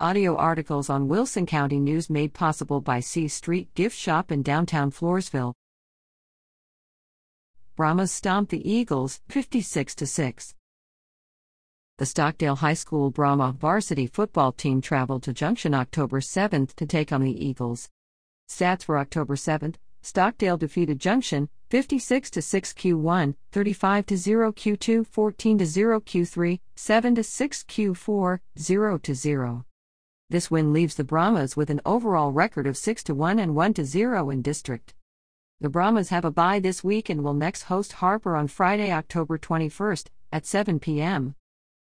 Audio articles on Wilson County News made possible by C Street Gift Shop in downtown Floresville. Brahmas stomp the Eagles 56 6. The Stockdale High School Brahma varsity football team traveled to Junction October 7th to take on the Eagles. Stats for October 7th Stockdale defeated Junction 56 6 Q1, 35 0 Q2, 14 0 Q3, 7 6 Q4, 0 0. This win leaves the Brahmas with an overall record of 6 1 and 1 0 in district. The Brahmas have a bye this week and will next host Harper on Friday, October 21st at 7 p.m.